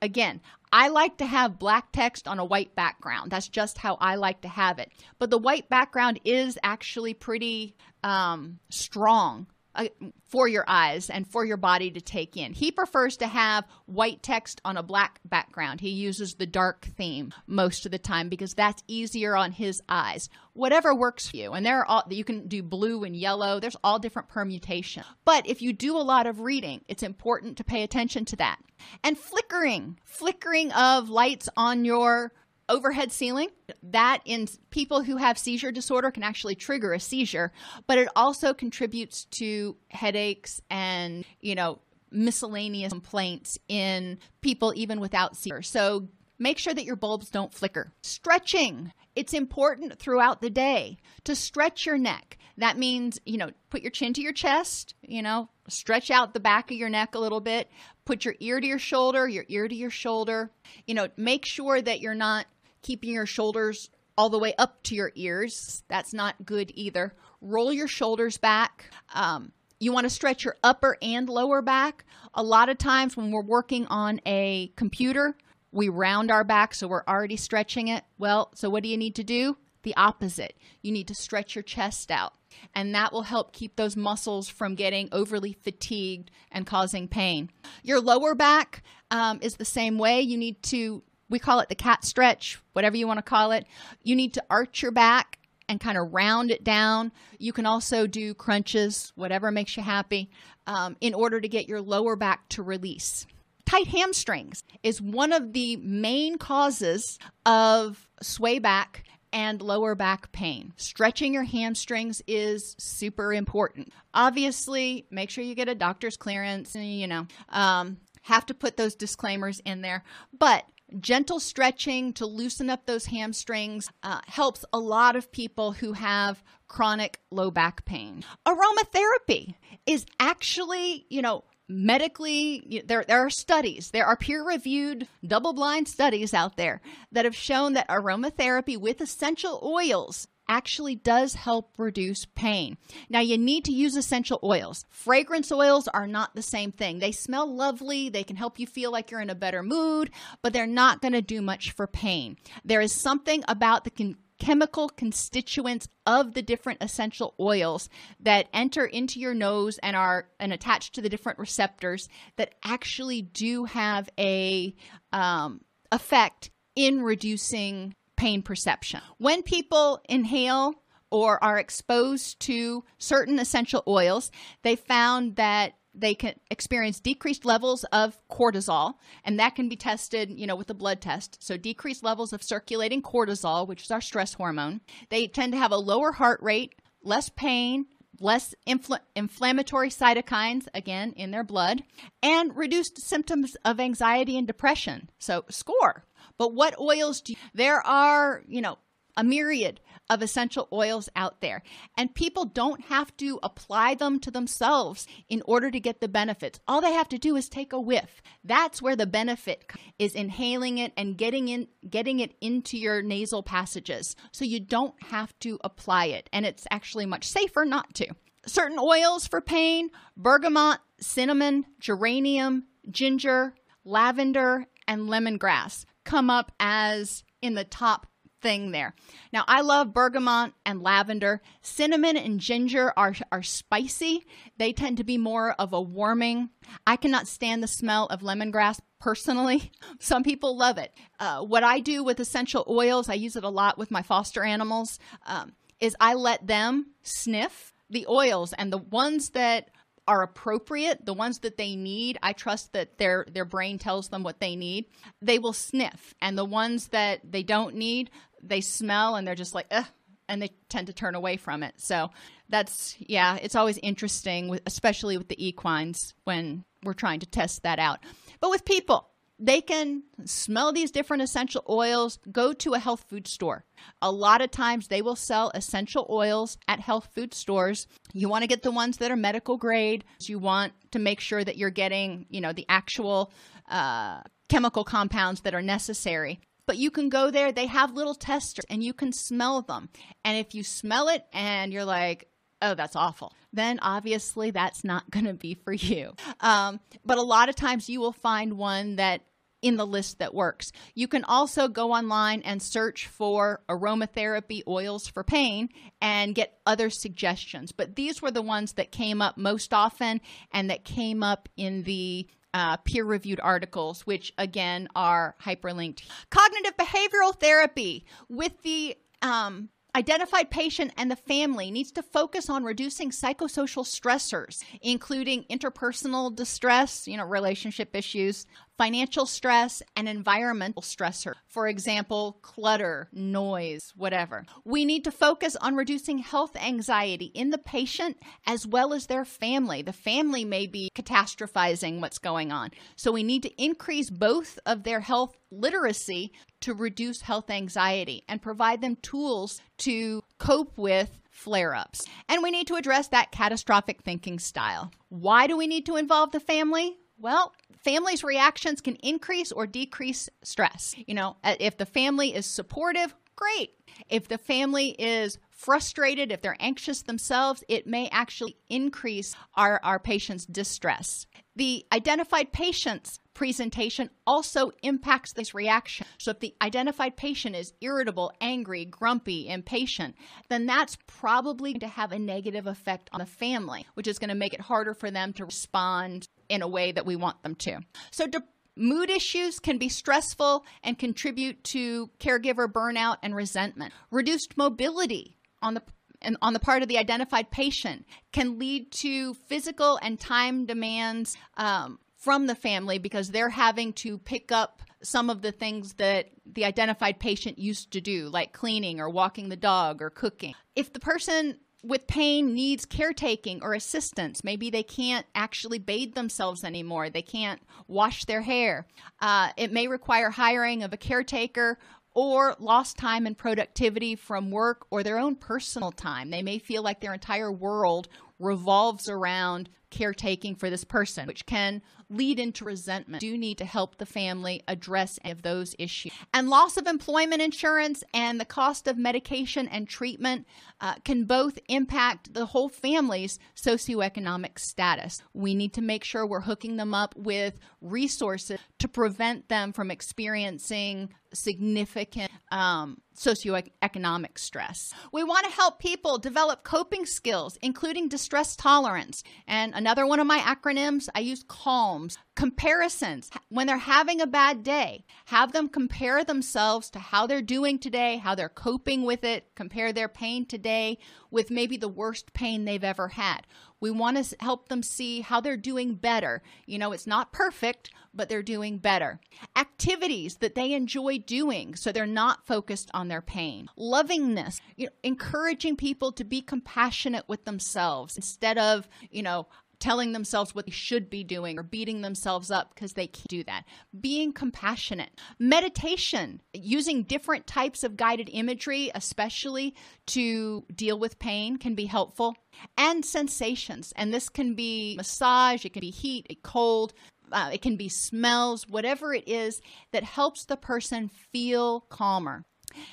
again, I like to have black text on a white background. That's just how I like to have it. But the white background is actually pretty um, strong Uh, for your eyes and for your body to take in. He prefers to have white text on a black background. He uses the dark theme most of the time because that's easier on his eyes. Whatever works for you. And there are all you can do blue and yellow. There's all different permutations. But if you do a lot of reading, it's important to pay attention to that. And flickering, flickering of lights on your overhead ceiling that in people who have seizure disorder can actually trigger a seizure but it also contributes to headaches and you know miscellaneous complaints in people even without seizure. So make sure that your bulbs don't flicker. Stretching it's important throughout the day to stretch your neck. That means you know put your chin to your chest you know stretch out the back of your neck a little bit put your ear to your shoulder your ear to your shoulder. You know make sure that you're not keeping your shoulders all the way up to your ears. That's not good either. Roll your shoulders back. Um, you want to stretch your upper and lower back. A lot of times when we're working on a computer, we round our back so we're already stretching it. Well, so what do you need to do? The opposite. You need to stretch your chest out, and that will help keep those muscles from getting overly fatigued and causing pain. Your lower back um, is the same way. You need to we call it the cat stretch, whatever you want to call it. You need to arch your back and kind of round it down. You can also do crunches, whatever makes you happy, um, in order to get your lower back to release. Tight hamstrings is one of the main causes of sway back and lower back pain. Stretching your hamstrings is super important. Obviously, make sure you get a doctor's clearance, you know, um, have to put those disclaimers in there. But gentle stretching to loosen up those hamstrings uh, helps a lot of people who have chronic low back pain. Aromatherapy is actually, you know, medically there there are studies there are peer reviewed double blind studies out there that have shown that aromatherapy with essential oils actually does help reduce pain. Now, you need to use essential oils. Fragrance oils are not the same thing. They smell lovely, they can help you feel like you're in a better mood, but they're not going to do much for pain. There is something about the con- chemical constituents of the different essential oils that enter into your nose and are and attached to the different receptors that actually do have a um, effect in reducing pain perception. When people inhale or are exposed to certain essential oils, they found that they can experience decreased levels of cortisol and that can be tested you know with a blood test. So decreased levels of circulating cortisol which is our stress hormone they tend to have a lower heart rate less pain less infl- inflammatory cytokines again in their blood and reduced symptoms of anxiety and depression. So score but what oils do you, there are, you know, a myriad of essential oils out there. And people don't have to apply them to themselves in order to get the benefits. All they have to do is take a whiff. That's where the benefit is inhaling it and getting in getting it into your nasal passages. So you don't have to apply it and it's actually much safer not to. Certain oils for pain, bergamot, cinnamon, geranium, ginger, lavender, and lemongrass come up as in the top thing there. Now, I love bergamot and lavender. Cinnamon and ginger are, are spicy. They tend to be more of a warming. I cannot stand the smell of lemongrass personally. Some people love it. Uh, what I do with essential oils, I use it a lot with my foster animals, um, is I let them sniff the oils and the ones that are appropriate, the ones that they need, I trust that their their brain tells them what they need. They will sniff, and the ones that they don't need, they smell and they're just like, ugh, and they tend to turn away from it. So that's yeah, it's always interesting, especially with the equines when we're trying to test that out. But with people, they can smell these different essential oils, go to a health food store. A lot of times they will sell essential oils at health food stores. You want to get the ones that are medical grade. You want to make sure that you're getting, you know, the actual uh, chemical compounds that are necessary. But you can go there, they have little testers and you can smell them. And if you smell it and you're like, oh, that's awful, then obviously that's not going to be for you. Um, but a lot of times you will find one that in the list that works. You can also go online and search for aromatherapy oils for pain and get other suggestions. But these were the ones that came up most often and that came up in the uh, peer reviewed articles, which again are hyperlinked. Cognitive behavioral therapy with the um, identified patient and the family needs to focus on reducing psychosocial stressors, including interpersonal distress, you know, relationship issues, financial stress, and environmental stressor. For example, clutter, noise, whatever. We need to focus on reducing health anxiety in the patient as well as their family. The family may be catastrophizing what's going on. So we need to increase both of their health literacy to reduce health anxiety and provide them tools to cope with flare ups. And we need to address that catastrophic thinking style. Why do we need to involve the family? Well, families' reactions can increase or decrease stress. You know, uh, if the family is supportive, great. If the family is frustrated, if they're anxious themselves, it may actually increase our, our patient's distress. The identified patient's presentation also impacts this reaction. So, if the identified patient is irritable, angry, grumpy, impatient, then that's probably going to have a negative effect on the family, which is going to make it harder for them to respond in a way that we want them to. So, de- Mood issues can be stressful and contribute to caregiver burnout and resentment. Reduced mobility on the and on the part of the identified patient can lead to physical and time demands um, from the family because they're having to pick up some of the things that the identified patient used to do, like cleaning or walking the dog or cooking. If the person with pain needs caretaking or assistance. Maybe they can't actually bathe themselves anymore. They can't wash their hair. Uh, it may require hiring of a caretaker or lost time and productivity from work or their own personal time. They may feel like their entire world revolves around caretaking for this person, which can lead into resentment. Do need to help the family address any of those issues. And loss of employment insurance and the cost of medication and treatment uh, can both impact the whole family's socioeconomic status. We need to make sure we're hooking them up with resources to prevent them from experiencing significant um, socioeconomic stress. We want to help people develop coping skills, including distress tolerance. And another one of my acronyms, I use CALMS, comparisons. When they're having a bad day, have them compare themselves to how they're doing today, how they're coping with it, compare their pain today with maybe the worst pain they've ever had. We want to help them see how they're doing better. You know, it's not perfect, but they're doing better. Activities that they enjoy doing so they're not focused on their pain. Lovingness, you know, encouraging people to be compassionate with themselves instead of, you know, telling themselves what they should be doing or beating themselves up because they can't do that. Being compassionate. Meditation, using different types of guided imagery, especially to deal with pain, can be helpful. And sensations. And this can be massage, it can be heat, cold, uh, it can be smells, whatever it is that helps the person feel calmer.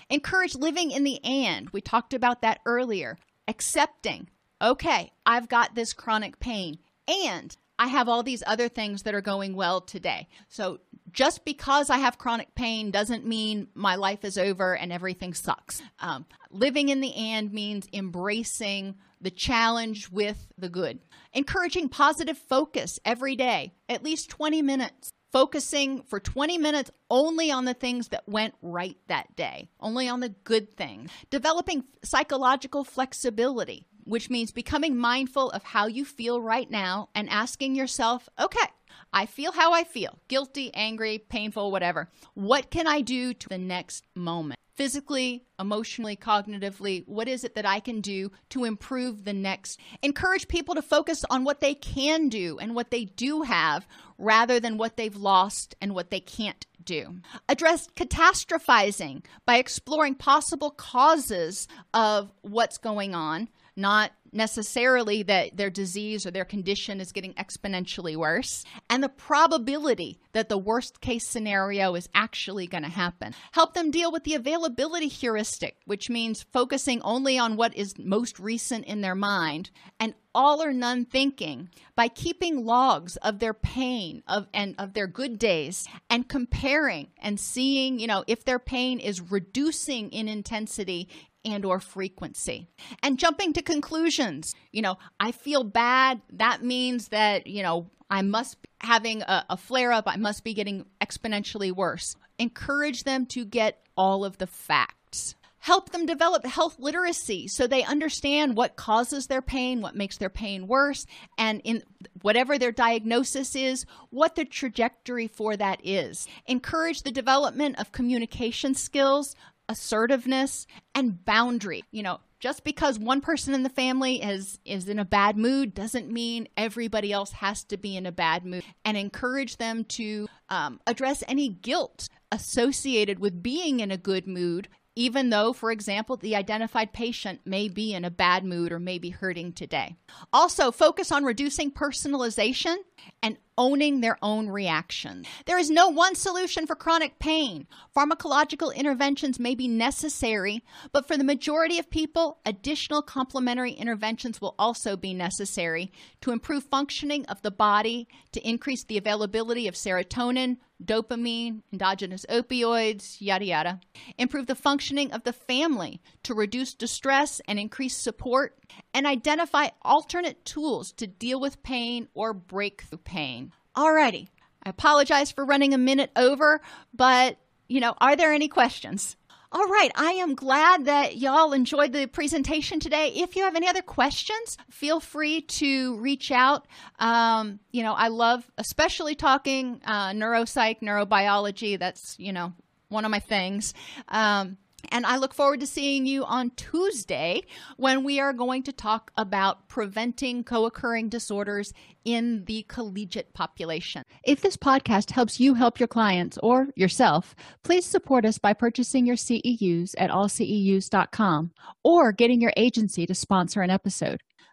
Encourage living in the and. We talked about that earlier. Accepting, okay, I've got this chronic pain and I have all these other things that are going well today. So just because I have chronic pain doesn't mean my life is over and everything sucks. Um, living in the and means embracing the challenge with the good. Encouraging positive focus every day, at least 20 minutes. Focusing for 20 minutes only on the things that went right that day, only on the good things. Developing psychological flexibility, which means becoming mindful of how you feel right now and asking yourself, okay, I feel how I feel guilty, angry, painful, whatever. What can I do to the next moment? physically, emotionally, cognitively? What is it that I can do to improve the next? Encourage people to focus on what they can do and what they do have rather than what they've lost and what they can't do. Address catastrophizing by exploring possible causes of what's going on, not necessarily that their disease or their condition is getting exponentially worse, and the probability that the worst case scenario is actually going to happen. Help them deal with the availability heuristic, which means focusing only on what is most recent in their mind, and all or none thinking by keeping logs of their pain of and of their good days and comparing and seeing you know if their pain is reducing in intensity and or frequency. And jumping to conclusions you know i feel bad. That means that you know i must be having a, a flare up. I must be getting exponentially worse. Encourage them to get all of the facts. Help them develop health literacy so they understand what causes their pain, what makes their pain worse, and in whatever their diagnosis is, what the trajectory for that is. Encourage the development of communication skills, assertiveness and boundary. You know, just because one person in the family is is in a bad mood doesn't mean everybody else has to be in a bad mood and encourage them to um, address any guilt associated with being in a good mood even though, for example, the identified patient may be in a bad mood or may be hurting today. Also, focus on reducing personalization and owning their own reaction. There is no one solution for chronic pain. Pharmacological interventions may be necessary, but for the majority of people, additional complementary interventions will also be necessary to improve functioning of the body, to increase the availability of serotonin, dopamine, endogenous opioids, yada yada. Improve the functioning of the family to reduce distress and increase support, and identify alternate tools to deal with pain or break through pain. Alrighty, I apologize for running a minute over, but you know, are there any questions? All right, I am glad that y'all enjoyed the presentation today. If you have any other questions, feel free to reach out. Um, you know, I love especially talking uh, neuropsych, neurobiology. That's, you know, one of my things. Um, and I look forward to seeing you on Tuesday when we are going to talk about preventing co occurring disorders in the collegiate population. If this podcast helps you help your clients or yourself, please support us by purchasing your CEUs at allceus.com or getting your agency to sponsor an episode.